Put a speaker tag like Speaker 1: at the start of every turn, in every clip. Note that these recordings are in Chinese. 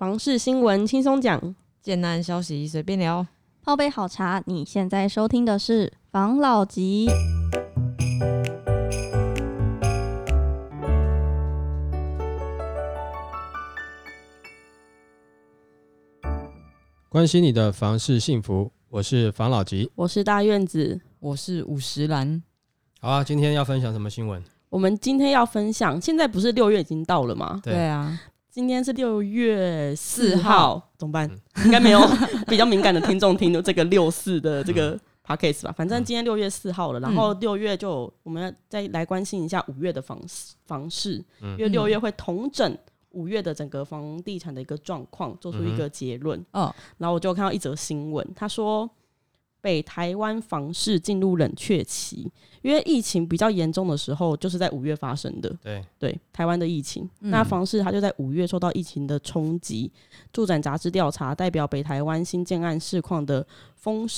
Speaker 1: 房事新闻轻松讲，
Speaker 2: 简单消息随便聊。
Speaker 3: 泡杯好茶，你现在收听的是房老吉。
Speaker 4: 关心你的房事幸福，我是房老吉。
Speaker 1: 我是大院子。
Speaker 2: 我是五十岚，
Speaker 4: 好啊，今天要分享什么新闻？
Speaker 1: 我们今天要分享，现在不是六月已经到了吗？
Speaker 4: 对
Speaker 2: 对啊，
Speaker 1: 今天是六月四号。
Speaker 2: 号，
Speaker 1: 怎么办？
Speaker 4: 嗯？
Speaker 1: 应该没有 比较敏感的听众听这个六四的这个 podcast 吧。反正
Speaker 4: 嗯。
Speaker 1: 今天六月四号了，然后六月就我们要再来关心一下五月的房市房市，
Speaker 4: 嗯。
Speaker 1: 因为六月会统整五月的整个房地产的一个状况，做出一个结论。
Speaker 2: 哦，
Speaker 1: 然后我就看到一则新闻，他说北台湾房市进入冷却期，因为疫情比较严重的时候，就是在五月发生的。
Speaker 4: 对，
Speaker 1: 对台湾的疫情，
Speaker 2: 嗯
Speaker 1: 那房市它就在五月受到疫情的冲击。住展杂志调查代表北台湾新建案市况的风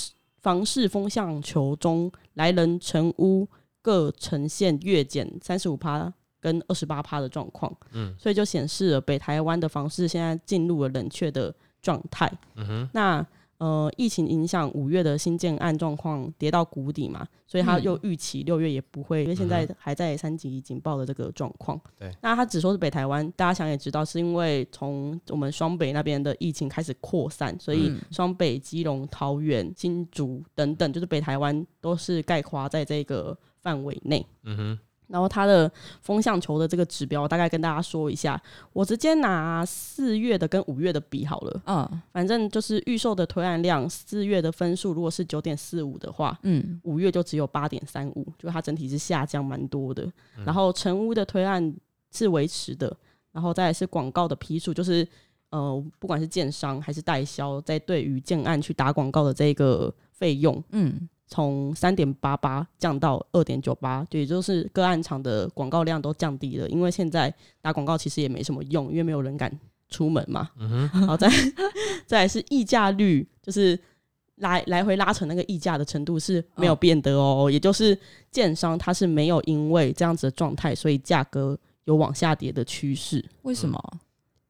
Speaker 1: 房市风向球中，来人成屋各呈现月减三十五趴跟二十八趴的状况，
Speaker 4: 嗯
Speaker 1: 所以就显示了北台湾的房市现在进入了冷却的状态。
Speaker 4: 嗯哼，
Speaker 1: 那呃，疫情影响五月的新建案状况跌到谷底嘛，所以他
Speaker 2: 嗯。
Speaker 1: 又预期六月也不会，因为现在
Speaker 4: 嗯
Speaker 1: 还在三级警报的这个状况。
Speaker 4: 对，
Speaker 1: 那他只说是北台湾，大家想也知道，是因为从我们双北那边的疫情开始扩散，所以
Speaker 2: 嗯。
Speaker 1: 双北、基隆、桃园、新竹等等，就是北台湾都是概括在这个范围内。
Speaker 4: 嗯哼，
Speaker 1: 然后它的风向球的这个指标，大概跟大家说一下。我直接拿四月的跟五月的比好了。
Speaker 2: 嗯
Speaker 1: 反正就是预售的推案量，四月的分数如果是九点四五的话，
Speaker 2: 嗯
Speaker 1: 五月就只有八点三五，就它整体是下降蛮多的。然后成屋的推案是维持的，然后再来是广告的批数，就是呃，不管是建商还是代销，在对于建案去打广告的这个费用，
Speaker 2: 嗯
Speaker 1: 从三点八八降到二点九八，就也就是个案场的广告量都降低了，因为现在打广告其实也没什么用，因为没有人敢出门嘛。
Speaker 4: 嗯哼，
Speaker 1: 然后再再来是溢价率，就是来来回拉扯那个溢价的程度是没有变的哦，也就是建商它是没有因为这样子的状态，所以价格有往下跌的趋势。
Speaker 2: 为什么？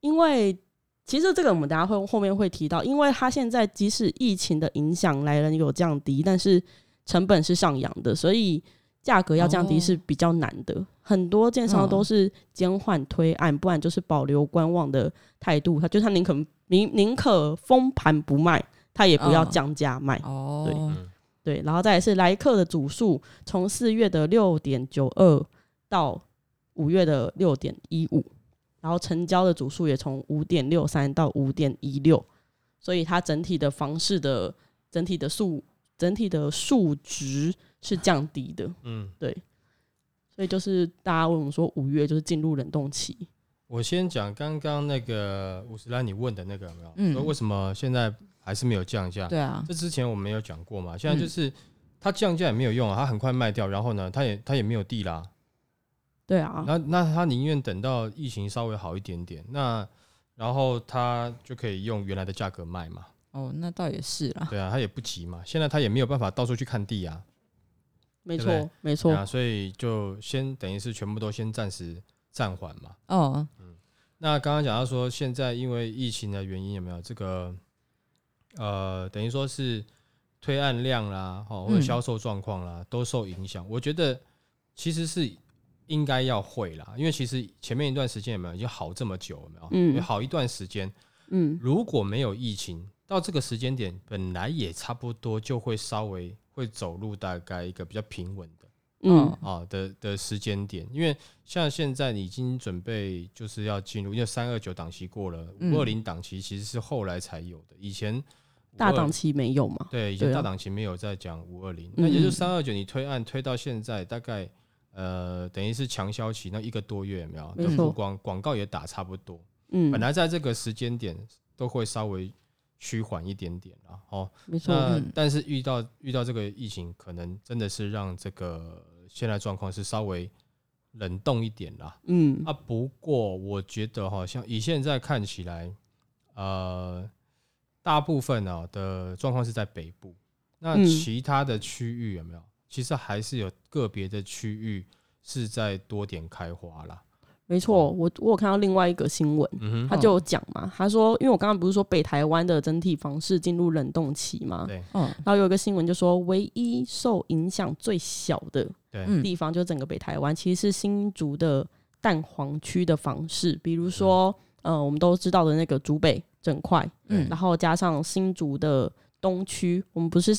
Speaker 1: 因为其实这个我们大家会后面会提到，因为它现在即使疫情的影响来人有降低，但是成本是上扬的，所以价格要降低
Speaker 2: 哦
Speaker 1: 是比较难的。很多建商
Speaker 2: 嗯
Speaker 1: 都是减缓推案，不然就是保留观望的态度。他就他宁可宁宁可封盘不卖，他也不要
Speaker 2: 嗯
Speaker 1: 降价卖。
Speaker 2: 哦，
Speaker 1: 对
Speaker 4: 嗯
Speaker 1: 对，然后再来是来客的组数，从四月的六点九二到五月的六点一五，然后成交的组数也从五点六三到五点一六，所以它整体的房市的整体的数整体的数值是降低的，
Speaker 4: 嗯，对
Speaker 1: 所以就是大家问我们说五月就是进入冷冻期，
Speaker 4: 我先讲刚刚那个五十兰你问的那个有没有？
Speaker 2: 嗯
Speaker 4: 说为什么现在还是没有降价？
Speaker 2: 对啊，
Speaker 4: 这之前我们有讲过嘛，现在
Speaker 2: 嗯
Speaker 4: 就是它降价也没有用啊，它很快卖掉，然后呢，它也它也没有地啦，
Speaker 1: 对啊，
Speaker 4: 那那他宁愿等到疫情稍微好一点点，那然后他就可以用原来的价格卖嘛，
Speaker 2: 哦，那倒也是啦。
Speaker 4: 对啊，他也不急嘛，现在他也没有办法到处去看地啊，
Speaker 1: 没
Speaker 4: 对对
Speaker 1: 错没错
Speaker 4: 对，啊，所以就先等于是全部都先暂时暂缓嘛。
Speaker 2: 哦，嗯
Speaker 4: 那刚刚讲到说，现在因为疫情的原因，有没有这个呃，等于说是推案量啦，哦，或者
Speaker 2: 嗯
Speaker 4: 销售状况啦，都受影响。我觉得其实是应该要会啦，因为其实前面一段时间有没有已经好这么久了没有？
Speaker 1: 嗯
Speaker 4: 好一段时间，
Speaker 1: 嗯
Speaker 4: 如果没有疫情，到这个时间点，本来也差不多就会稍微会走入大概一个比较平稳的。
Speaker 1: 嗯。
Speaker 4: 啊的的时间点，因为像现在你已经准备就是要进入，因为三二九档期过了，
Speaker 2: 嗯
Speaker 4: 五二零档期其实是后来才有的，以前
Speaker 1: 大档
Speaker 4: 期
Speaker 1: 期没有嘛，
Speaker 4: 对以前大档期没有在讲五二零，
Speaker 1: 嗯。
Speaker 4: 那也就是三二九你推案推到现在大概呃等于是强销期那一个多月有没有
Speaker 1: 没错
Speaker 4: 的曝光广告也打差不多，
Speaker 1: 嗯，
Speaker 4: 本来在这个时间点都会稍微趋缓一点点啦，哦，
Speaker 1: 没错，
Speaker 4: 那
Speaker 2: 嗯
Speaker 4: 但是遇到遇到这个疫情，可能真的是让这个现在状况是稍微冷冻一点啦。
Speaker 1: 嗯
Speaker 4: 啊，不过我觉得哈，像以现在看起来，呃，大部分啊的状况是在北部，那
Speaker 1: 嗯
Speaker 4: 其他的区域有没有？其实还是有个别的区域是在多点开花啦。
Speaker 1: 没错，我我有看到另外一个新闻，
Speaker 4: 嗯，
Speaker 1: 他就有讲嘛，他说，因为我刚刚不是说北台湾的整体房市进入冷冻期嘛，
Speaker 4: 对
Speaker 2: 嗯。
Speaker 1: 然后有一个新闻就说，唯一受影响最小的地方就是整个北台湾，其实是新竹的蛋黄区的房市，比如说，呃，我们都知道的那个竹北整块，
Speaker 2: 嗯
Speaker 1: 然后加上新竹的东区，我们不是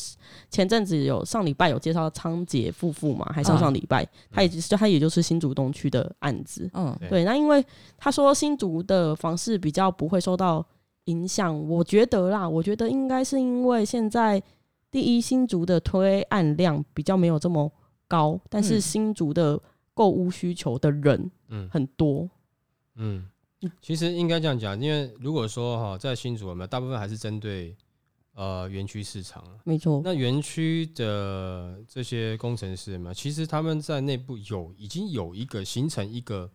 Speaker 1: 前阵子有上礼拜有介绍仓颉夫妇嘛，还上上礼拜，他也就是他也就是新竹东区的案子，
Speaker 2: 嗯。
Speaker 4: 对。
Speaker 1: 对，那因为他说新竹的房市比较不会受到影响，我觉得啦，我觉得应该是因为现在第一新竹的推案量比较没有这么高，但是
Speaker 2: 嗯。
Speaker 1: 新竹的购物需求的人
Speaker 4: 嗯。
Speaker 1: 很多，
Speaker 4: 嗯，其实应该这样讲，因为如果说哈，在新竹我们大部分还是针对呃园区市场啊，
Speaker 1: 没错，
Speaker 4: 那园区的这些工程师们，其实他们在内部有已经有一个形成一个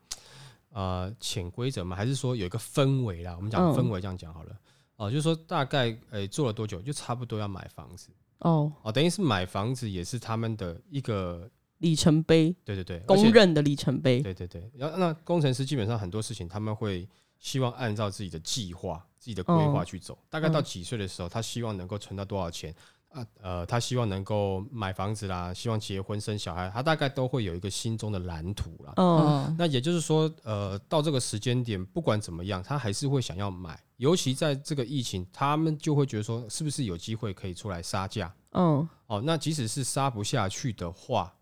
Speaker 4: 呃潜规则嘛，还是说有一个氛围啦？我们讲
Speaker 1: 嗯
Speaker 4: 氛围这样讲好了。哦、就是说大概诶、做了多久，就差不多要买房子
Speaker 1: 哦，
Speaker 4: 哦，等于是买房子也是他们的一个
Speaker 1: 里程碑，
Speaker 4: 对对对，
Speaker 1: 公认的里程碑，
Speaker 4: 对对对。然后那工程师基本上很多事情他们会希望按照自己的计划、自己的规划
Speaker 1: 哦
Speaker 4: 去走。大概到
Speaker 1: 嗯
Speaker 4: 几岁的时候，他希望能够存到多少钱啊？呃，他希望能够买房子啦，希望结婚生小孩，他大概都会有一个心中的蓝图啦。
Speaker 1: 嗯，
Speaker 2: 嗯
Speaker 4: 那也就是说，呃，到这个时间点，不管怎么样，他还是会想要买。尤其在这个疫情，他们就会觉得说，是不是有机会可以出来杀价？
Speaker 1: 嗯，
Speaker 4: 哦，那即使是杀不下去的话，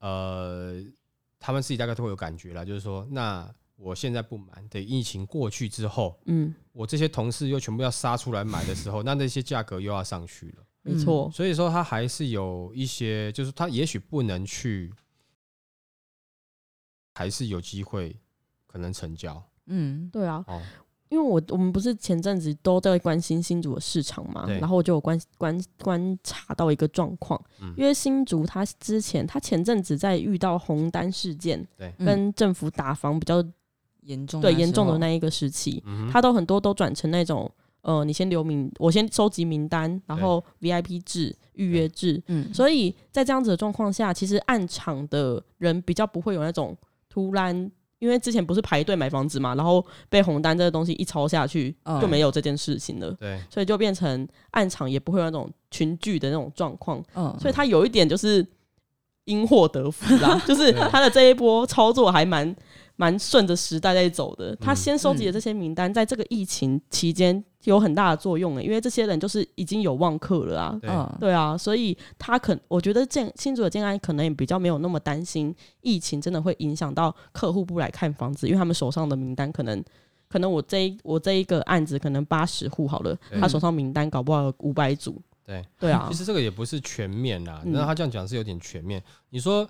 Speaker 4: 呃，他们自己大概都会有感觉了，就是说，那我现在不买，等疫情过去之后，
Speaker 1: 嗯，
Speaker 4: 我这些同事又全部要杀出来买的时候，那那些价格又要上去了。
Speaker 1: 没错，
Speaker 4: 所以说，它还是有一些，就是它也许不能去，还是有机会可能成交。
Speaker 2: 嗯。
Speaker 1: 对啊，
Speaker 4: 哦。
Speaker 1: 因为我我们不是前阵子都在关心新竹的市场嘛，然后我就有观观观察到一个状况，
Speaker 4: 嗯。
Speaker 1: 因为新竹它之前它前阵子在遇到红单事件
Speaker 4: 对，
Speaker 2: 嗯。
Speaker 1: 跟政府打房比较
Speaker 2: 严重
Speaker 1: 对严重的那一个时期，
Speaker 4: 嗯哼，
Speaker 1: 它都很多都转成那种呃，你先留名，我先收集名单，然后 VIP 制、预约制，
Speaker 2: 嗯。
Speaker 1: 所以在这样子的状况下，其实暗场的人比较不会有那种突然。因为之前不是排队买房子嘛，然后被红单这个东西一抄下去，
Speaker 2: 嗯
Speaker 1: 就没有这件事情了。
Speaker 4: 对，
Speaker 1: 所以就变成暗场也不会有那种群聚的那种状况，
Speaker 2: 嗯
Speaker 1: 所以他有一点就是因祸得福啦，就是他的这一波操作还蛮蛮顺着时代在走的。他
Speaker 4: 嗯
Speaker 1: 先收集的这些名单，在这个疫情期间有很大的作用了，因为这些人就是已经有望客了啊。
Speaker 4: 对，
Speaker 2: 嗯。
Speaker 1: 对啊，所以他可我觉得建新竹的建安可能也比较没有那么担心疫情真的会影响到客户不来看房子，因为他们手上的名单可能可能我这一我这一个案子可能八十户好了，他手上名单搞不好有五百组，
Speaker 4: 对，
Speaker 1: 对啊。
Speaker 4: 其，实这个也不是全面啦，
Speaker 1: 嗯。
Speaker 4: 那他这样讲是有点全面。你说，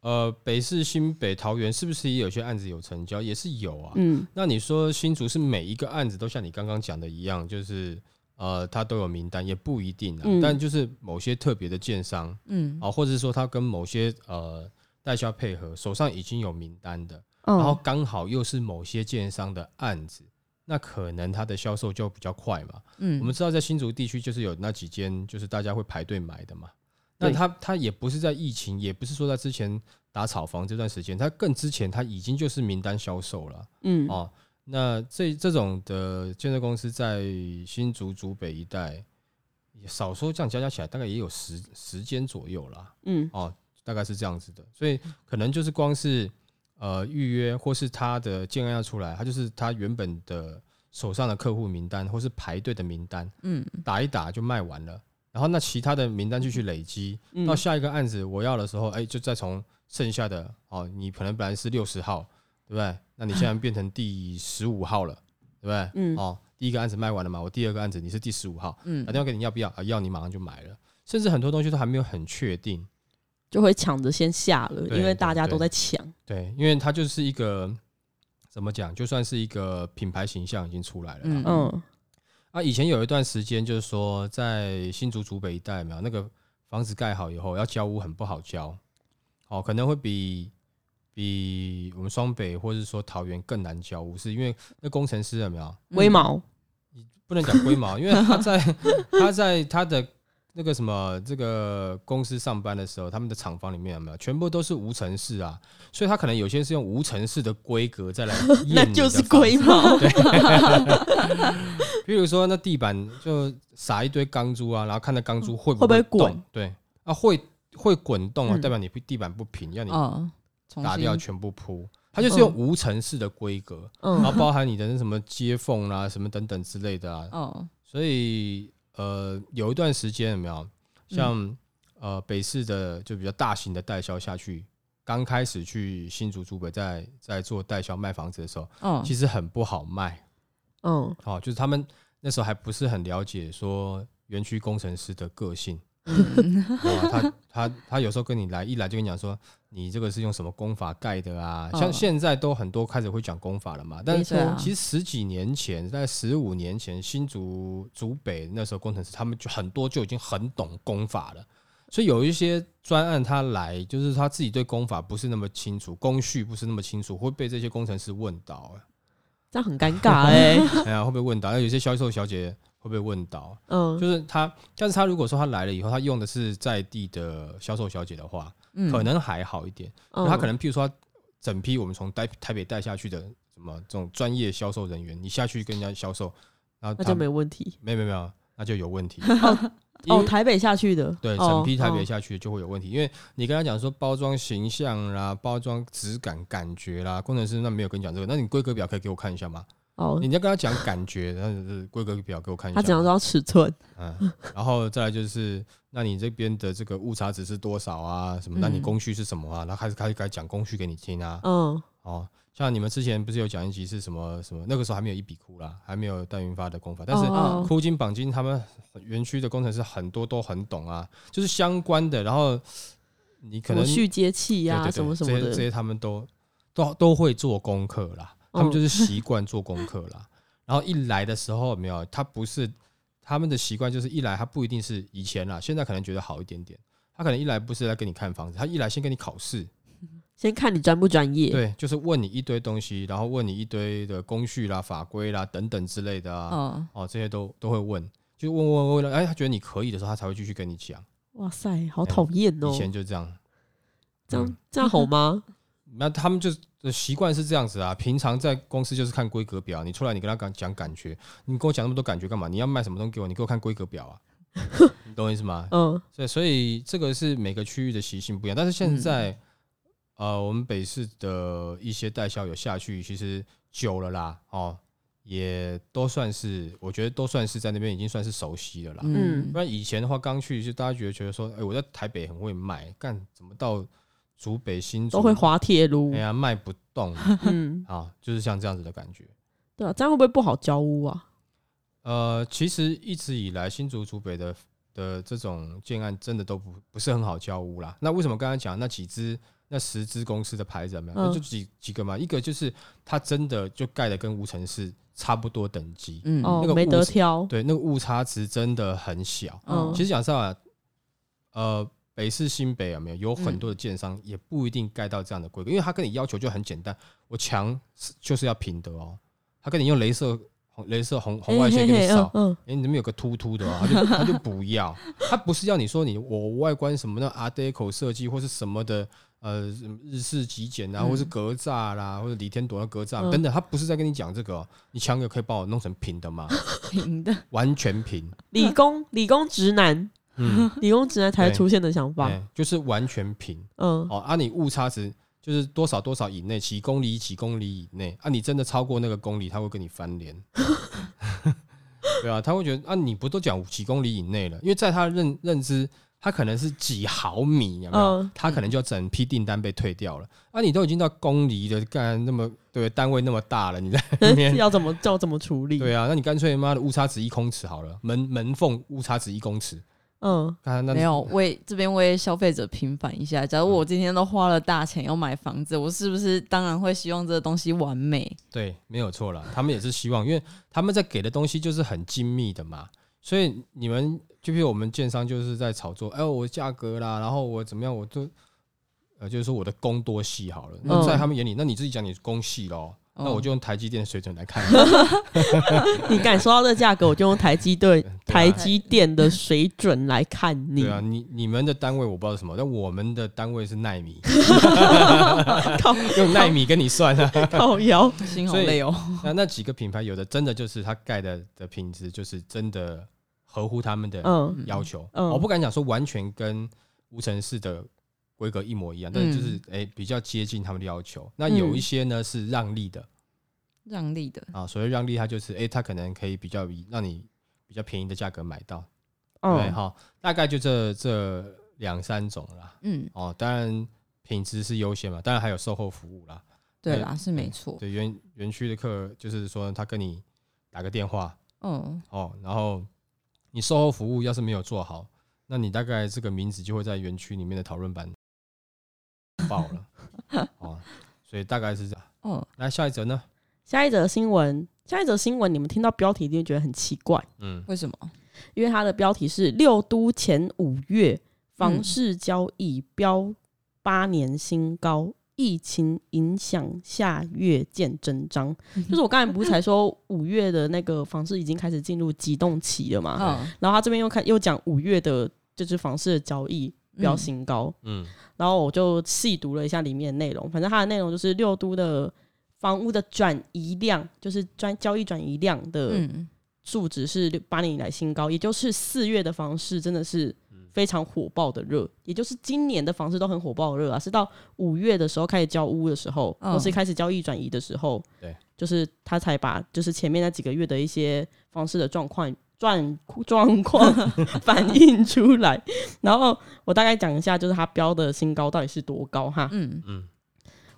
Speaker 4: 呃，北市、新北、桃园是不是也有些案子有成交？也是有啊。
Speaker 1: 嗯
Speaker 4: 那你说新竹是每一个案子都像你刚刚讲的一样，就是呃，它都有名单，也不一定啊。
Speaker 1: 嗯
Speaker 4: 但就是某些特别的建商
Speaker 2: 嗯
Speaker 4: 啊，或者是说他跟某些呃代销配合，手上已经有名单的，
Speaker 1: 嗯，
Speaker 4: 然后刚好又是某些建商的案子，那可能它的销售就比较快嘛。
Speaker 2: 嗯
Speaker 4: 我们知道在新竹地区就是有那几间，就是大家会排队买的嘛。那
Speaker 1: 对。
Speaker 4: 他他也不是在疫情，也不是说在之前打炒房这段时间，他更之前他已经就是名单销售了。
Speaker 1: 嗯。
Speaker 4: 哦。那这这种的建设公司在新竹竹北一带，少说这样加加起来大概也有十十间左右啦。
Speaker 1: 嗯。
Speaker 4: 哦，大概是这样子的，所以可能就是光是呃预约或是他的建案要出来，他就是他原本的手上的客户名单或是排队的名单
Speaker 2: 嗯。
Speaker 4: 打一打就卖完了，然后那其他的名单继续累积，
Speaker 1: 嗯
Speaker 4: 到下一个案子我要的时候，哎、就再从剩下的哦，你可能本来是六十号，对不对？那你现在变成第十五号了，对不对？
Speaker 1: 嗯
Speaker 4: 哦，第一个案子卖完了嘛，我第二个案子你是第十五号，
Speaker 2: 嗯
Speaker 4: 打电话给你要不要啊？要你马上就买了，甚至很多东西都还没有很确定。
Speaker 1: 就会抢着先下了，
Speaker 4: 对
Speaker 1: 因为大家都在抢，
Speaker 4: 对，因为它就是一个怎么讲，就算是一个品牌形象已经出来了啦。
Speaker 2: 嗯
Speaker 1: 嗯
Speaker 4: 啊，以前有一段时间就是说，在新竹竹北一带有没有那个房子盖好以后要交屋很不好交，哦，可能会比比我们双北或者说桃园更难交屋，是因为那工程师有没有？
Speaker 1: 龟毛，
Speaker 4: 不能讲龟毛，因为他在他在他的那那个什么这个公司上班的时候，他们的厂房里面有没有全部都是无尘室啊？所以他可能有些是用无尘室的规格再来
Speaker 1: 那，就是龟。毛。
Speaker 4: 比如说那地板就撒一堆钢珠啊，然后看那钢珠会
Speaker 1: 会不会
Speaker 4: 动
Speaker 1: 滚？
Speaker 4: 对啊，会会滚动啊，
Speaker 1: 嗯
Speaker 4: 代表你地板不平，要你打掉全部铺。它就是用无尘室的规格，然后
Speaker 1: 嗯，
Speaker 4: 包含你的那什么接缝啦、什么等等之类的啊。
Speaker 2: 哦，
Speaker 4: 所以呃，有一段时间有没有像、呃北市的就比较大型的代销下去，刚开始去新竹、竹北在在做代销卖房子的时候，
Speaker 2: 哦，
Speaker 4: 其实很不好卖。
Speaker 1: 嗯，
Speaker 4: 哦，就是他们那时候还不是很了解说园区工程师的个性。他他他有时候跟你来一来就跟你讲说，你这个是用什么功法盖的啊？像
Speaker 2: 哦
Speaker 4: 现在都很多开始会讲功法了嘛，但是其实十几年前，在十五年前，新竹竹北那时候工程师他们就很多就已经很懂功法了。所以有一些专案他来，就是他自己对功法不是那么清楚，工序不是那么清楚，会被这些工程师问到。
Speaker 1: 这样很尴尬哎。
Speaker 4: 哎呀，会被问到？那有些销售小姐会被问到，
Speaker 1: 嗯，
Speaker 4: 就是他，但是他如果说他来了以后，他用的是在地的销售小姐的话，
Speaker 2: 嗯
Speaker 4: 可能还好一点。
Speaker 1: 嗯
Speaker 4: 他可能譬如说他整批我们从台台北带下去的什么这种专业销售人员，你下去跟人家销售，然后他
Speaker 1: 那就没问题。
Speaker 4: 没有没有没有，那就有问题。
Speaker 1: 哦，台北下去的，
Speaker 4: 对，
Speaker 1: 哦
Speaker 4: 整批台北
Speaker 1: 哦
Speaker 4: 下去就会有问题，因为你跟他讲说包装形象啦、包装质感、感觉啦，工程师那没有跟你讲这个，那你规格表可以给我看一下吗？
Speaker 1: 哦，
Speaker 4: 你要跟他讲感觉，然后是规格表给我看一下。
Speaker 1: 他只能说尺寸，
Speaker 4: 嗯，然后再来就是，那你这边的这个误差值是多少啊？什么？那你
Speaker 2: 嗯
Speaker 4: 工序是什么啊？然后开始开始开始讲工序给你听啊。
Speaker 1: 嗯
Speaker 4: 哦，像你们之前不是有讲一集是什么什么？那个时候还没有一笔库啦，还没有戴云发的功法，但是
Speaker 1: 哦
Speaker 4: 哭金绑金他们园区的工程师很多都很懂啊，就是相关的，然后你可能
Speaker 1: 续接器呀，
Speaker 4: 对对对
Speaker 1: 什么什么的，
Speaker 4: 这些这些他们都都都会做功课啦，他们
Speaker 1: 嗯
Speaker 4: 就是习惯做功课啦。然后一来的时候，有没有他不是他们的习惯，就是一来他不一定是以前啦，现在可能觉得好一点点。他可能一来不是来给你看房子，他一来先跟你考试，
Speaker 1: 先看你专不专业。
Speaker 4: 对，就是问你一堆东西，然后问你一堆的工序啦、法规啦等等之类的啊，
Speaker 2: 哦，
Speaker 4: 哦，这些都都会问，就问问问了，哎，他觉得你可以的时候，他才会继续跟你讲。
Speaker 1: 哇塞，好讨厌哦
Speaker 4: 以！前就这样，
Speaker 1: 这样
Speaker 4: 嗯
Speaker 1: 这样好吗？
Speaker 4: 那他们就的习惯是这样子啊，平常在公司就是看规格表，你出来你跟他讲讲感觉，你跟我讲那么多感觉干嘛？你要卖什么东西给我？你给我看规格表啊，你懂我意思吗？
Speaker 1: 嗯
Speaker 4: 所以所以这个是每个区域的习性不一样，但是现在、呃，我们北市的一些代销有下去，其实久了啦，哦，也都算是，我觉得都算是在那边已经算是熟悉了啦。
Speaker 1: 嗯
Speaker 4: 不然以前的话，刚去就大家觉得觉得说，哎、我在台北很会卖，干怎么到竹北新竹
Speaker 1: 都会滑铁卢
Speaker 4: 哎。呀，卖不动
Speaker 1: 嗯，
Speaker 4: 啊，就是像这样子的感觉。
Speaker 1: 对啊，这样会不会不好交屋啊？
Speaker 4: 呃，其实一直以来新竹竹北的的这种建案真的都不不是很好交屋啦。那为什么刚才讲那几只那十只公司的牌子有没有？那
Speaker 1: 嗯
Speaker 4: 就几几个嘛，一个就是它真的就盖的跟无尘室差不多等级，
Speaker 2: 嗯，
Speaker 1: 哦，没
Speaker 4: 那个物质
Speaker 1: 得挑。
Speaker 4: 对，那个误差值真的很小。
Speaker 1: 嗯
Speaker 4: 其实讲实话，呃，北市新北有没有？有很
Speaker 1: 嗯。
Speaker 4: 多的建商也不一定盖到这样的规格，因为他跟你要求就很简单，我墙是就是要平的哦，他跟你用镭射红镭射红红外线给你扫，
Speaker 1: 嗯
Speaker 4: 哎、你这边有个凸凸的、哦，他就他就不要，他不是要你说你我外观什么的 Art Deco 设计或是什么的，呃，日式极简啊，
Speaker 2: 嗯
Speaker 4: 或是格栅啦，或者李天朵的格栅、
Speaker 1: 嗯。
Speaker 4: 等等，他不是在跟你讲这个、哦，你墙也可以帮我弄成平的吗？
Speaker 2: 平的，
Speaker 4: 完全平，
Speaker 1: 理工理工直男，
Speaker 4: 嗯，
Speaker 1: 理工直男才出现的想法。
Speaker 4: 哎就是完全平
Speaker 1: 嗯，
Speaker 4: 哦，啊，你误差值。就是多少多少以内，几公里几公里以内啊！你真的超过那个公里，他会跟你翻脸。对啊，他会觉得啊，你不都讲几公里以内了？因为在他的认认知，他可能是几毫米，有没有？
Speaker 1: 嗯
Speaker 4: 他可能就要整批订单被退掉了。啊，你都已经到公里的，干那么对单位那么大了，你在那边
Speaker 1: 要怎么要怎么处理？
Speaker 4: 对啊，那你干脆妈的误差值一公尺好了，门门缝误差值一公尺，
Speaker 1: 嗯，
Speaker 4: 看那
Speaker 2: 没有为这边为消费者平反一下。假如我今天都花了大钱要买房子，我是不是当然会希望这个东西完美？
Speaker 4: 对，没有错了。他们也是希望，因为他们在给的东西就是很精密的嘛，所以你们就比如我们建商就是在炒作，哎，我价格啦，然后我怎么样，我都呃，就是说我的工多细好了。那
Speaker 1: 嗯
Speaker 4: 在他们眼里，那你自己讲你工细咯，那
Speaker 2: 哦
Speaker 4: 我就用台积电水准来看。
Speaker 1: 你敢说到这个价格，我就用台积 对台积电的水准来看你，
Speaker 4: 对啊，你你们的单位我不知道是什么，但我们的单位是纳米，用纳米跟你算啊。
Speaker 1: 靠腰，
Speaker 2: 心好累哦。
Speaker 4: 那那几个品牌有的真的就是它盖的的品质就是真的合乎他们的
Speaker 1: 嗯
Speaker 4: 要求。
Speaker 1: 嗯
Speaker 4: 我不敢讲说完全跟无尘室的规格一模一样，但是就是哎、比较接近他们的要求。那有一些呢是让利的
Speaker 2: 让利的，
Speaker 4: 啊，所谓让利，它就是哎、它可能可以比较以让你比较便宜的价格买到，对不对
Speaker 1: 嗯
Speaker 4: 哈、大概就这这两三种啦。
Speaker 2: 嗯，
Speaker 4: 哦，当然品质是优先嘛，当然还有售后服务啦。
Speaker 2: 对啦，是没错。
Speaker 4: 对园园区的客，就是说他跟你打个电话
Speaker 2: 嗯，
Speaker 4: 哦，然后你售后服务要是没有做好，那你大概这个名字就会在园区里面的讨论版爆了 哦，所以大概是这样。
Speaker 2: 哦，
Speaker 4: 来下一则呢？
Speaker 1: 下一则新闻，下一则新闻，你们听到标题一定觉得很奇怪，
Speaker 4: 嗯，
Speaker 2: 为什么？
Speaker 1: 因为它的标题是六都前五月房
Speaker 2: 嗯
Speaker 1: 市交易飙八年新高，疫情影响下月见真章。就是我刚才不是才说五月的那个房市已经开始进入激动期了嘛？
Speaker 2: 嗯，
Speaker 1: 然后他这边又看又讲五月的就是房市的交易飙新高，
Speaker 4: 嗯。
Speaker 1: 然后我就细读了一下里面的内容，反正它的内容就是六都的房屋的转移量，就是专交易转移量的
Speaker 2: 嗯，
Speaker 1: 数值是八年以来新高，也就是四月的房市真的是非常火爆的热，也就是今年的房市都很火爆热啊，是到五月的时候开始交屋的时候，
Speaker 2: 嗯。
Speaker 1: 或是开始交易转移的时候，
Speaker 4: 对，
Speaker 1: 就是他才把就是前面那几个月的一些房市的状况状 状况反映出来，然后我大概讲一下，就是它标的新高到底是多高哈，
Speaker 2: 嗯，
Speaker 4: 嗯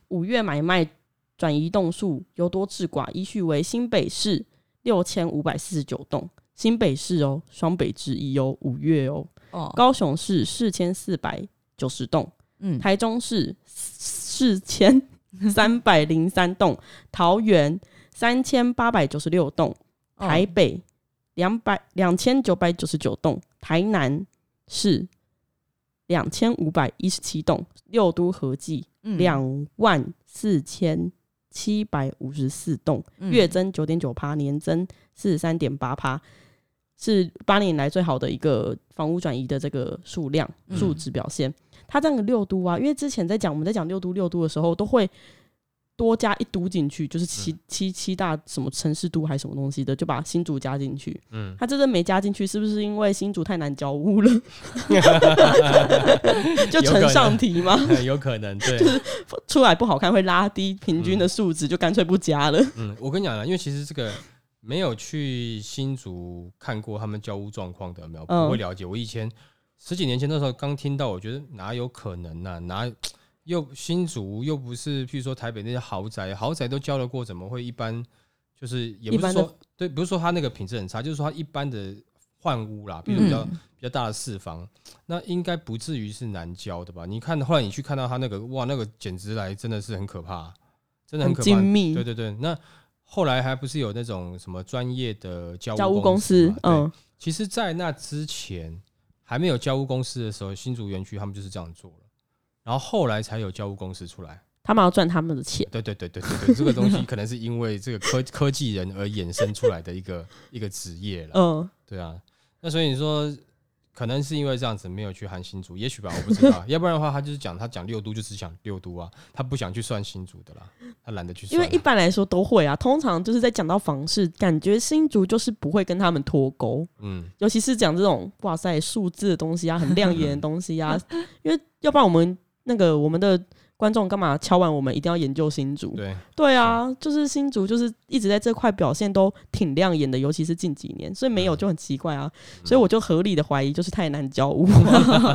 Speaker 1: 五月买卖转移栋数由多至寡，依序为新北市六千五百四十九栋，新北市哦，双北之一哦，五月哦，
Speaker 2: 哦，
Speaker 1: 高雄市四千四百九十栋，
Speaker 2: 嗯，
Speaker 1: 台中市四千三百零三栋，桃园三千八百九十六栋，
Speaker 2: 哦。
Speaker 1: 台北两百两千九百九十九栋，台南市两千五百一十七栋，六都合计
Speaker 2: 嗯。
Speaker 1: 两万四千七百五十四栋，
Speaker 2: 嗯。
Speaker 1: 月增九点九趴，年增四十三点八趴，是八年来最好的一个房屋转移的这个数量
Speaker 2: 嗯。
Speaker 1: 数值表现。它这个六都啊，因为之前在讲我们在讲六都六都的时候，都会多加一都进去，就是七、七七大什么城市都还是什么东西的，就把新竹加进去。
Speaker 4: 嗯，
Speaker 1: 他这次没加进去，是不是因为新竹太难交屋了？就呈上题吗？
Speaker 4: 有可能对。
Speaker 1: 就是出来不好看，会拉低平均的数值，就干脆不加了。
Speaker 4: 嗯，我跟你讲了，因为其实这个没有去新竹看过他们交屋状况的，有没有
Speaker 1: 嗯
Speaker 4: 不会了解。我以前十几年前那时候刚听到，我觉得哪有可能呢、哪又新竹又不是，譬如说台北那些豪宅，豪宅都交得过，怎么会一般？就是也不是说对，不是说它那个品质很差，就是说它一般的换屋啦，比如说比较、
Speaker 2: 嗯
Speaker 4: 比较大的四房，那应该不至于是难交的吧？你看后来你去看到它那个，哇，那个简直来真的是很可怕，真的很
Speaker 1: 很
Speaker 4: 可怕。
Speaker 1: 精密
Speaker 4: 对对对，那后来还不是有那种什么专业的交
Speaker 1: 交屋
Speaker 4: 公
Speaker 1: 公司嗯，
Speaker 4: 其实，在那之前还没有交屋公司的时候，新竹园区他们就是这样做了，然后后来才有教务公司出来。
Speaker 1: 他们要赚他们的钱。
Speaker 4: 对对对对对对，这个东西可能是因为这个科 科技人而衍生出来的一个一个职业了。
Speaker 1: 嗯，
Speaker 4: 对啊，那所以你说。可能是因为这样子没有去含新竹，也许吧，我不知道。要不然的话，他就是讲他讲六都，就只讲六都啊，他不想去算新竹的啦，他懒得去算啊。
Speaker 1: 因为一般来说都会啊，通常就是在讲到房市，感觉新竹就是不会跟他们脱钩，
Speaker 4: 嗯，
Speaker 1: 尤其是讲这种哇塞数字的东西啊，很亮眼的东西啊，因为要不然我们那个我们的观众干嘛敲完我们一定要研究新竹？
Speaker 4: 对，
Speaker 1: 对啊，就是新竹就是一直在这块表现都挺亮眼的，尤其是近几年，所以没有就很奇怪啊，所以我就合理的怀疑就是太难交屋，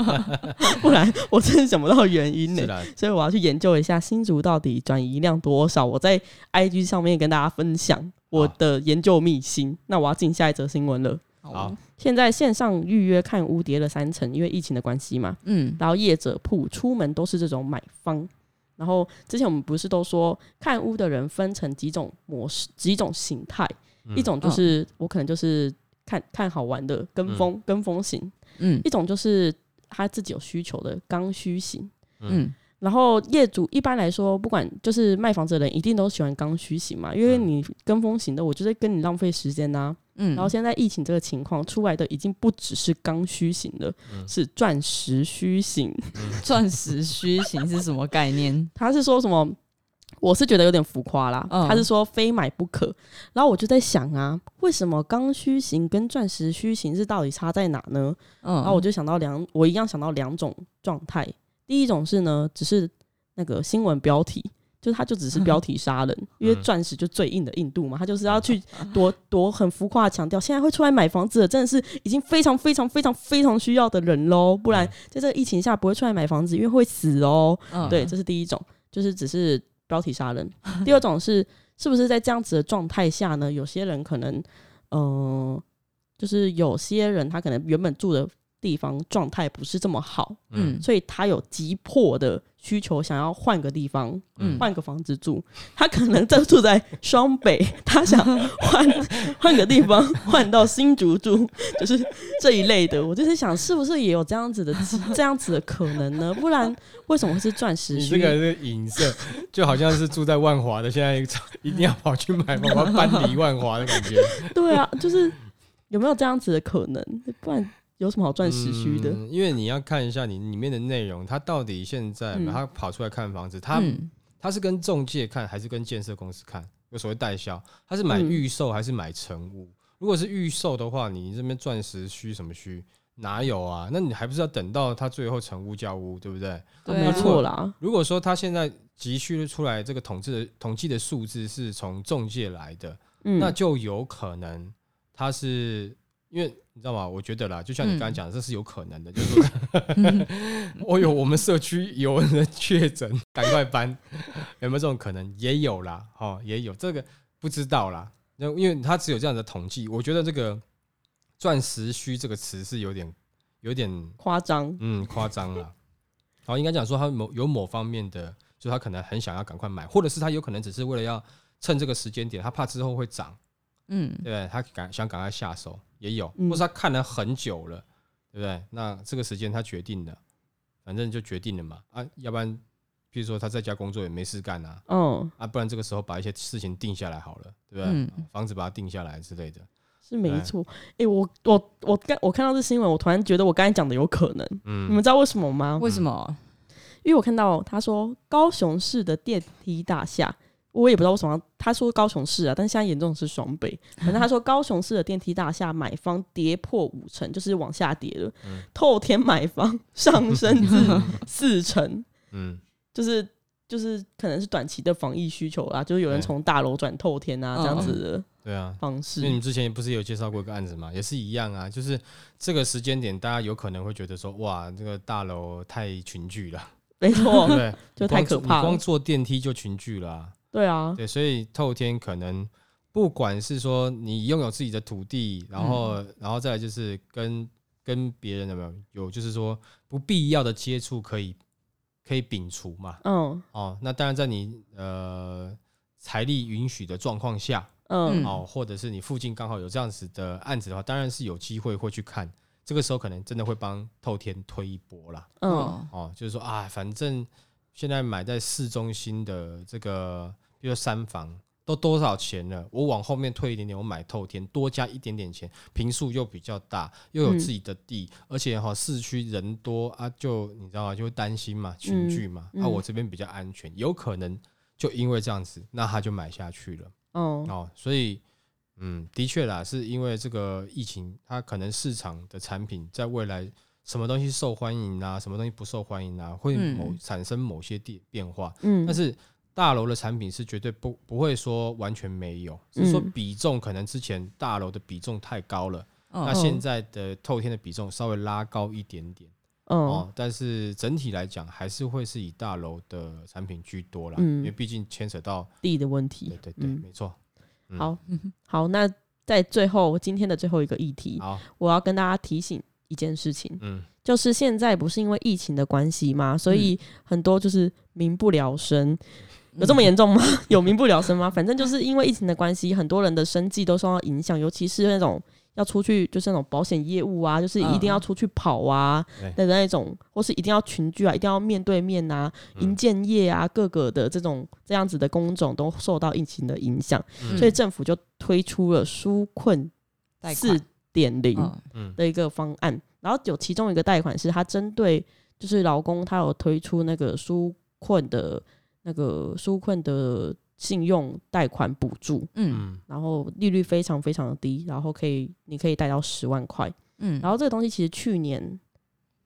Speaker 1: 不然我真的想不到原因呢、所以我要去研究一下新竹到底转移量多少，我在 IG 上面跟大家分享我的研究秘辛。那我要进下一则新闻了。
Speaker 4: 好，
Speaker 1: 现在线上预约看屋跌了三成，因为疫情的关系嘛。
Speaker 2: 嗯。
Speaker 1: 然后业者铺出门都是这种买方。然后之前我们不是都说看屋的人分成几种模式、几种形态，
Speaker 4: 嗯。
Speaker 1: 一种就是我可能就是看看好玩的跟风、跟风型，
Speaker 2: 嗯。
Speaker 1: 一种就是他自己有需求的刚需型。
Speaker 2: 嗯。
Speaker 1: 然后业主一般来说，不管就是卖房子的人，一定都喜欢刚需型嘛，因为
Speaker 4: 嗯
Speaker 1: 你跟风型的，我就是跟你浪费时间呐、
Speaker 2: 嗯，
Speaker 1: 然后现在疫情这个情况出来的，已经不只是刚需型的，
Speaker 4: 嗯
Speaker 1: 是钻石需型。
Speaker 2: 钻石虚型是什么概念？
Speaker 1: 他是说什么？我是觉得有点浮夸啦。
Speaker 2: 嗯
Speaker 1: 他是说非买不可，然后我就在想啊，为什么刚需型跟钻石需型是到底差在哪呢？
Speaker 2: 嗯，
Speaker 1: 然后我就想到两，我一样想到两种状态。第一种是呢，只是那个新闻标题，就是它就只是标题杀人，因为钻石就最硬的硬度嘛，他就是要去夺夺很浮夸地强调，现在会出来买房子的真的是已经非常非常非常非常需要的人喽，不然在这个疫情下不会出来买房子，因为会死哦。
Speaker 2: 嗯
Speaker 1: 对，这是第一种，就是只是标题杀人。第二种是，是不是在这样子的状态下呢？有些人可能，嗯、就是有些人他可能原本住的地方状态不是这么好，
Speaker 2: 嗯
Speaker 1: 所以他有急迫的需求，想要换个地方，
Speaker 2: 嗯
Speaker 1: 换个房子住。他可能正住在双北，他想换 换个地方，换到新竹住，就是这一类的。我就是想，是不是也有这样子的这样子的可能呢？不然为什么会是钻石
Speaker 4: 你这个是影射，就好像是住在万华的，现在一定要跑去买房，我要搬离万华的感觉。
Speaker 1: 对啊，就是有没有这样子的可能？不然有什么好赚时虚的？
Speaker 4: 嗯因为你要看一下你里面的内容，他到底现在、
Speaker 1: 嗯
Speaker 4: 他跑出来看房子，他、
Speaker 2: 嗯
Speaker 4: 他是跟中介看还是跟建设公司看？有所谓代销，他是买
Speaker 1: 嗯
Speaker 4: 预售还是买成屋？如果是预售的话，你这边钻石虚什么虚？哪有啊？那你还不是要等到他最后成屋交屋，对不对？
Speaker 2: 对啊
Speaker 1: 没错啦，
Speaker 4: 如果说他现在急需出来这个统计的统计的数字是从中介来的，
Speaker 1: 嗯，
Speaker 4: 那就有可能他是因为你知道吗？我觉得啦，就像你刚才讲的，这是有可能的，就是说，哦哟，我们社区有人确诊，赶快搬，有没有这种可能？也有啦，哦，也有这个不知道啦。那因为他只有这样的统计，我觉得这个“钻石虚”这个词是有点有点
Speaker 1: 夸张，
Speaker 4: 嗯夸张了。好，应该讲说他某有某方面的，就他可能很想要赶快买，或者是他有可能只是为了要趁这个时间点，他怕之后会涨，
Speaker 2: 嗯
Speaker 4: 对？他赶想赶快下手也有，
Speaker 1: 嗯
Speaker 4: 或是他看了很久了，对不对？那这个时间他决定的，反正就决定了嘛啊，要不然，比如说他在家工作也没事干啊，
Speaker 1: 嗯，
Speaker 4: 啊，不然这个时候把一些事情定下来好了，对不对？
Speaker 2: 嗯
Speaker 4: 房子把它定下来之类的，
Speaker 1: 是没错。诶，我我我刚我看到这新闻，我突然觉得我刚才讲的有可能，嗯你
Speaker 4: 嗯
Speaker 1: 们知道为什么吗？
Speaker 2: 为什么？
Speaker 1: 因为我看到他说高雄市的电梯大厦，我也不知道为什么他说高雄市啊，但现在严重是双北。反正他说高雄市的电梯大厦买方跌破五成，就是往下跌了。
Speaker 4: 嗯
Speaker 1: 透天买方上升至 四成，
Speaker 4: 嗯
Speaker 1: 就是就是可能是短期的防疫需求啦，就是有人从大楼转透天啊
Speaker 2: 嗯
Speaker 1: 这样子的
Speaker 4: 对啊，
Speaker 1: 方式。
Speaker 4: 因为你们之前不是有介绍过一个案子嘛，也是一样啊，就是这个时间点，大家有可能会觉得说，哇，这个大楼太群聚了，
Speaker 1: 没错
Speaker 4: 对？
Speaker 1: 就太可怕了
Speaker 4: 你光坐电梯就群聚了啊、
Speaker 1: 对啊，
Speaker 4: 对，所以透天可能不管是说你拥有自己的土地，然后、
Speaker 1: 嗯
Speaker 4: 然后再来就是跟跟别人有没有有就是说不必要的接触可以可以摒除嘛。
Speaker 1: 嗯
Speaker 4: 哦，那当然在你呃财力允许的状况下，
Speaker 1: 嗯
Speaker 2: 嗯
Speaker 4: 哦，或者是你附近刚好有这样子的案子的话，当然是有机会会去看。这个时候可能真的会帮透天推一波啦。
Speaker 1: 嗯
Speaker 2: 哦
Speaker 4: 哦，就是说啊，反正现在买在市中心的这个，比如说三房都多少钱了，我往后面退一点点，我买透天，多加一点点钱，平数又比较大，又有
Speaker 1: 嗯
Speaker 4: 自己的地，而且哈、市区人多啊，就你知道吗？就会担心嘛，群聚嘛，
Speaker 1: 嗯
Speaker 4: 啊，我这边比较安全，有可能就因为这样子，那他就买下去了。
Speaker 1: 嗯
Speaker 4: 哦，所以嗯，的确啦，是因为这个疫情，它可能市场的产品在未来什么东西受欢迎啊，什么东西不受欢迎啊，会
Speaker 2: 嗯。
Speaker 4: 某产生某些变变化。
Speaker 1: 嗯，
Speaker 4: 但是大楼的产品是绝对不不会说完全没有，只是说
Speaker 1: 嗯。
Speaker 4: 比重可能之前大楼的比重太高了，那
Speaker 2: 哦
Speaker 4: 现在的透天的比重稍微拉高一点点
Speaker 1: 嗯
Speaker 4: 哦，但是整体来讲还是会是以大楼的产品居多啦，
Speaker 1: 嗯。
Speaker 4: 因为毕竟牵扯到
Speaker 1: 地的问题。
Speaker 4: 对。对对，
Speaker 1: 嗯。
Speaker 4: 没错。嗯。
Speaker 1: 好好，那在最后今天的最后一个议题，
Speaker 4: 好，
Speaker 1: 我要跟大家提醒一件事情，
Speaker 4: 嗯。
Speaker 1: 就是现在不是因为疫情的关系嘛？所以很多就是民不聊生，有这么严重吗？有民不聊生吗？反正就是因为疫情的关系，很多人的生计都受到影响，尤其是那种要出去就是那种保险业务啊，就是一定要
Speaker 2: 嗯
Speaker 1: 出去跑啊
Speaker 4: 对。
Speaker 1: 的那一种，或是一定要群聚啊，一定要面对面啊，营建业啊，各个的这种这样子的工种都受到疫情的影响，
Speaker 4: 嗯。
Speaker 1: 所以政府就推出了纾困四
Speaker 2: 贷款，
Speaker 1: 点零
Speaker 2: 嗯。
Speaker 4: 嗯。
Speaker 1: 的一个方案，然后有其中一个贷款是它针对就是劳工，他有推出那个纾困的那个纾困的信用贷款补助，
Speaker 2: 嗯。
Speaker 4: 嗯
Speaker 1: 然后利率非常非常的低，然后可以你可以贷到十万块，
Speaker 2: 嗯，
Speaker 1: 然后这个东西其实去年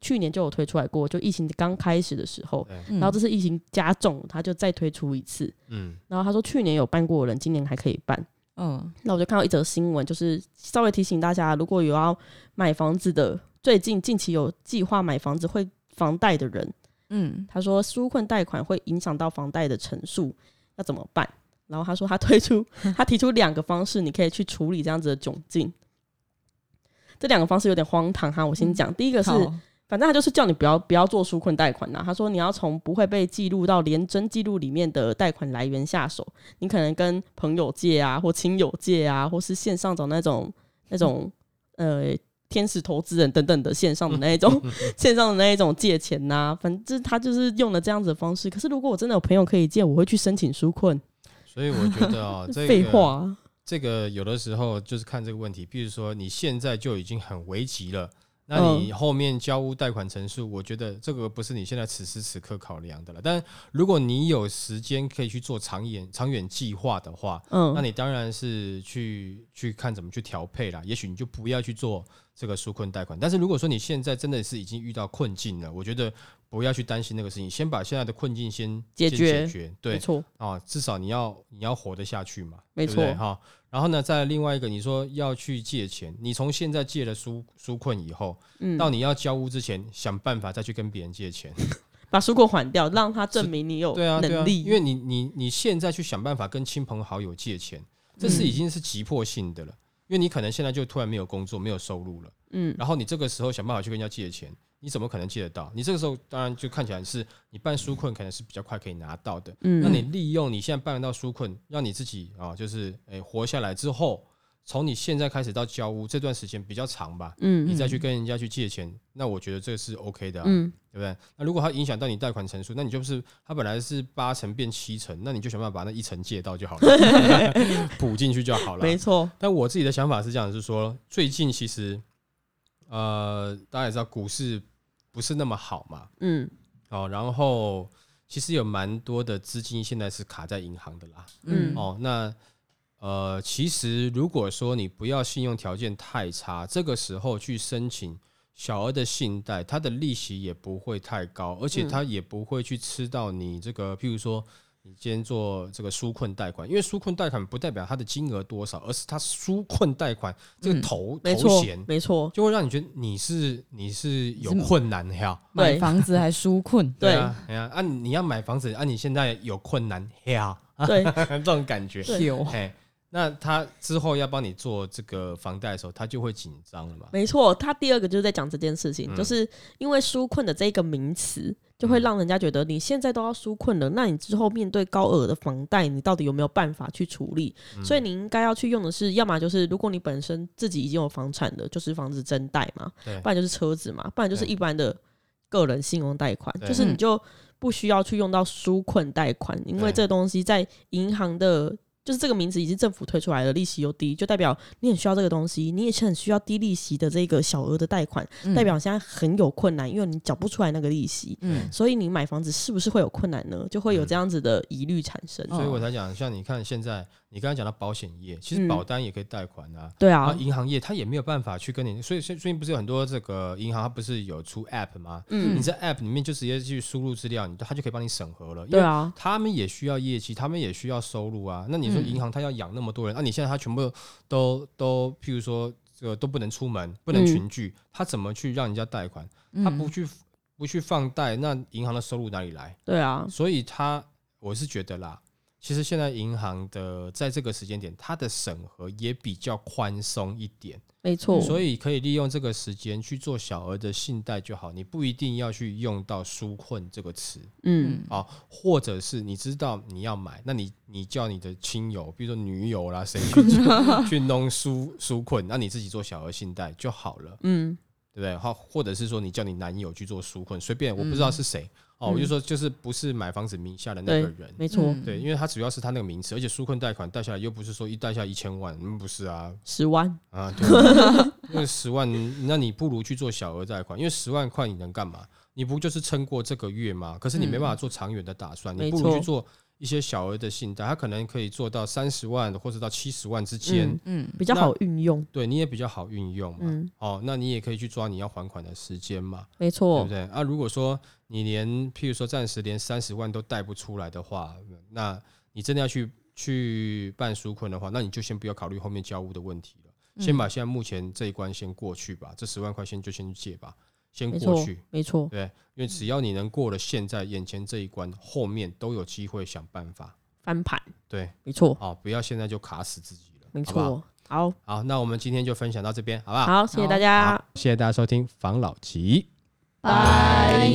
Speaker 1: 去年就有推出来过，就疫情刚开始的时候，
Speaker 2: 嗯。
Speaker 1: 然后这次疫情加重，他就再推出一次，
Speaker 4: 嗯。
Speaker 1: 然后他说去年有办过的人，今年还可以办。
Speaker 2: 嗯。
Speaker 1: 那我就看到一则新闻，就是稍微提醒大家，如果有要买房子的，最近近期有计划买房子会房贷的人，
Speaker 2: 嗯。
Speaker 1: 他说纾困贷款会影响到房贷的成数，要怎么办？然后他说他推出，他提出两个方式，你可以去处理这样子的窘境。这两个方式有点荒唐哈，我先讲，第一个是，
Speaker 2: 好
Speaker 1: 反正他就是叫你不要不要做纾困贷款呐。他说你要从不会被记录到廉征记录里面的贷款来源下手，你可能跟朋友借啊，或亲友借啊，或是线上找那种那种呃天使投资人等等的线上的那一种 线上的那一种借钱呐、反正他就是用了这样子的方式。可是如果我真的有朋友可以借，我会去申请纾困。
Speaker 4: 所以我觉得啊，这个
Speaker 1: 废话啊，
Speaker 4: 这个有的时候就是看这个问题，比如说你现在就已经很危急了，那
Speaker 1: 嗯
Speaker 4: 你后面交屋贷款成数，我觉得这个不是你现在此时此刻考量的了。但如果你有时间可以去做长远长远计划的话，
Speaker 1: 嗯，
Speaker 4: 那你当然是去去看怎么去调配啦。也许你就不要去做这个纾困贷款。但是如果说你现在真的是已经遇到困境了，我觉得不要去担心那个事情，先把现在的困境先先
Speaker 1: 解决
Speaker 4: 解决。
Speaker 1: 没
Speaker 4: 对
Speaker 1: 错，
Speaker 4: 啊，至少你要你要活得下去嘛，
Speaker 1: 没错
Speaker 4: 对不对哈。然后呢，再另外一个，你说要去借钱，你从现在借了纾纾困以后，
Speaker 1: 嗯，
Speaker 4: 到你要交屋之前，想办法再去跟别人借钱。
Speaker 1: 把纾困还掉，让他证明你有
Speaker 4: 对啊，对啊，
Speaker 1: 能力，
Speaker 4: 因为你你你现在去想办法跟亲朋好友借钱，这是
Speaker 1: 嗯
Speaker 4: 已经是急迫性的了。因为你可能现在就突然没有工作、没有收入了，
Speaker 1: 嗯，
Speaker 4: 然后你这个时候想办法去跟人家借钱，你怎么可能借得到？你这个时候当然就看起来是你办纾困可能是比较快可以拿到的，
Speaker 1: 嗯
Speaker 4: 那你利用你现在办得到纾困，让你自己啊，就是诶、活下来之后，从你现在开始到交屋这段时间比较长吧，
Speaker 1: 嗯
Speaker 4: 你再去跟人家去借钱，那我觉得这是 OK 的、啊，
Speaker 1: 嗯
Speaker 4: 对不对？那如果它影响到你贷款成数，那你就是它本来是八成变七成，那你就想办法把那一成借到就好了，补进去就好了。
Speaker 1: 没错，
Speaker 4: 但我自己的想法是这样，是说最近其实呃，大家也知道股市不是那么好嘛，
Speaker 1: 嗯
Speaker 4: 哦，然后其实有蛮多的资金现在是卡在银行的啦。
Speaker 1: 嗯
Speaker 4: 哦，那呃，其实如果说你不要信用条件太差，这个时候去申请小额的信贷，它的利息也不会太高，而且
Speaker 1: 嗯
Speaker 4: 它也不会去吃到你这个，譬如说。你今天做这个纾困贷款，因为纾困贷款不代表它的金额多少，而是它纾困贷款这个
Speaker 2: 嗯
Speaker 4: 头、头衔，
Speaker 1: 没错，
Speaker 4: 就会让你觉得你是你是有困难的呀。
Speaker 2: 买房子还纾困，
Speaker 1: 对
Speaker 4: 啊，哎呀，啊，你要买房子啊，你现在有困难呀，
Speaker 1: 对。
Speaker 4: 这种感觉。
Speaker 1: 对。
Speaker 2: 有
Speaker 4: 哎，那他之后要帮你做这个房贷的时候，他就会紧张了嘛。
Speaker 1: 没错。他第二个就是在讲这件事情，
Speaker 4: 嗯
Speaker 1: 就是因为纾困的这个名词，就会让人家觉得你现在都要纾困了，那你之后面对高额的房贷，你到底有没有办法去处理？
Speaker 4: 嗯
Speaker 1: 所以你应该要去用的是，要么就是如果你本身自己已经有房产的，就是房子增贷嘛，不然就是车子嘛，不然就是一般的个人信用贷款，就是你就不需要去用到纾困贷款，因为这东西在银行的。就是这个名字已经政府推出来了，利息又低，就代表你很需要这个东西，你也是很需要低利息的这个小额的贷款，
Speaker 2: 嗯
Speaker 1: 代表现在很有困难，因为你缴不出来那个利息，
Speaker 2: 嗯
Speaker 1: 所以你买房子是不是会有困难呢？就会有
Speaker 4: 嗯
Speaker 1: 这样子的疑虑产生。
Speaker 2: 哦
Speaker 4: 所以我才讲，像你看现在，你刚才讲到保险业，其实
Speaker 1: 嗯
Speaker 4: 保单也可以贷款啊。
Speaker 1: 对
Speaker 4: 啊，
Speaker 1: 啊，
Speaker 4: 银行业它也没有办法去跟你，所以所以最近不是有很多这个银行它不是有出 App 吗？
Speaker 1: 嗯
Speaker 4: 你，在 App 里面就直接去输入资料，你它就可以帮你审核了。
Speaker 1: 对啊，
Speaker 4: 他们也需要业绩，他们也需要收入啊。那你说
Speaker 1: 嗯
Speaker 4: 银行它要养那么多人，那、你现在它全部都都，譬如说这个都不能出门，不能群聚，他怎么去让人家贷款？他不去不去放贷，那银行的收入哪里来？
Speaker 1: 对啊，
Speaker 4: 所以他我是觉得啦，其实现在银行的在这个时间点，它的审核也比较宽松一点，
Speaker 1: 没错，
Speaker 4: 所以可以利用这个时间去做小额的信贷就好，你不一定要去用到纾困这个词
Speaker 1: 嗯，
Speaker 4: 啊，或者是你知道你要买，那你你叫你的亲友，比如说女友啦，谁去 去弄纾纾困，那你自己做小额信贷就好了。
Speaker 1: 嗯，
Speaker 4: 对不对？好，或者是说你叫你男友去做纾困，随便，我不知道是谁、哦，我就说就是不是买房子名下的那个人，
Speaker 1: 没错，
Speaker 2: 嗯。
Speaker 4: 对，因为他主要是他那个名词，而且纾困贷款贷下来又不是说一贷下一千万，嗯，不是啊，
Speaker 1: 十万，
Speaker 4: 啊，对，因为十万，那你不如去做小额贷款，因为十万块你能干嘛？你不就是撑过这个月吗？可是你没办法做长远的打算，你不如去做一些小额的信贷，它可能可以做到三十万或者到七十万之间，
Speaker 1: 嗯
Speaker 2: 嗯
Speaker 1: 比较好运用。
Speaker 4: 对你也比较好运用嘛。
Speaker 1: 嗯，
Speaker 4: 哦，那你也可以去抓你要还款的时间嘛。
Speaker 1: 没错对
Speaker 4: 不，对？啊，如果说你连譬如说暂时连三十万都贷不出来的话，那你真的要去去办纾困的话，那你就先不要考虑后面交屋的问题了，
Speaker 1: 嗯
Speaker 4: 先把现在目前这一关先过去吧，这十万块先就先去借吧，先过去，，
Speaker 1: 没错，
Speaker 4: 对，因为只要你能过了现在眼前这一关，后面都有机会想办法，
Speaker 1: 翻盘，
Speaker 4: 对，
Speaker 1: 没错，
Speaker 4: 好，不要现在就卡死自己了，
Speaker 1: 没错。好，
Speaker 4: 好，那我们今天就分享到这边，好不好？
Speaker 1: 好，谢谢大家，
Speaker 4: 谢谢大家收听防老集。
Speaker 3: 拜。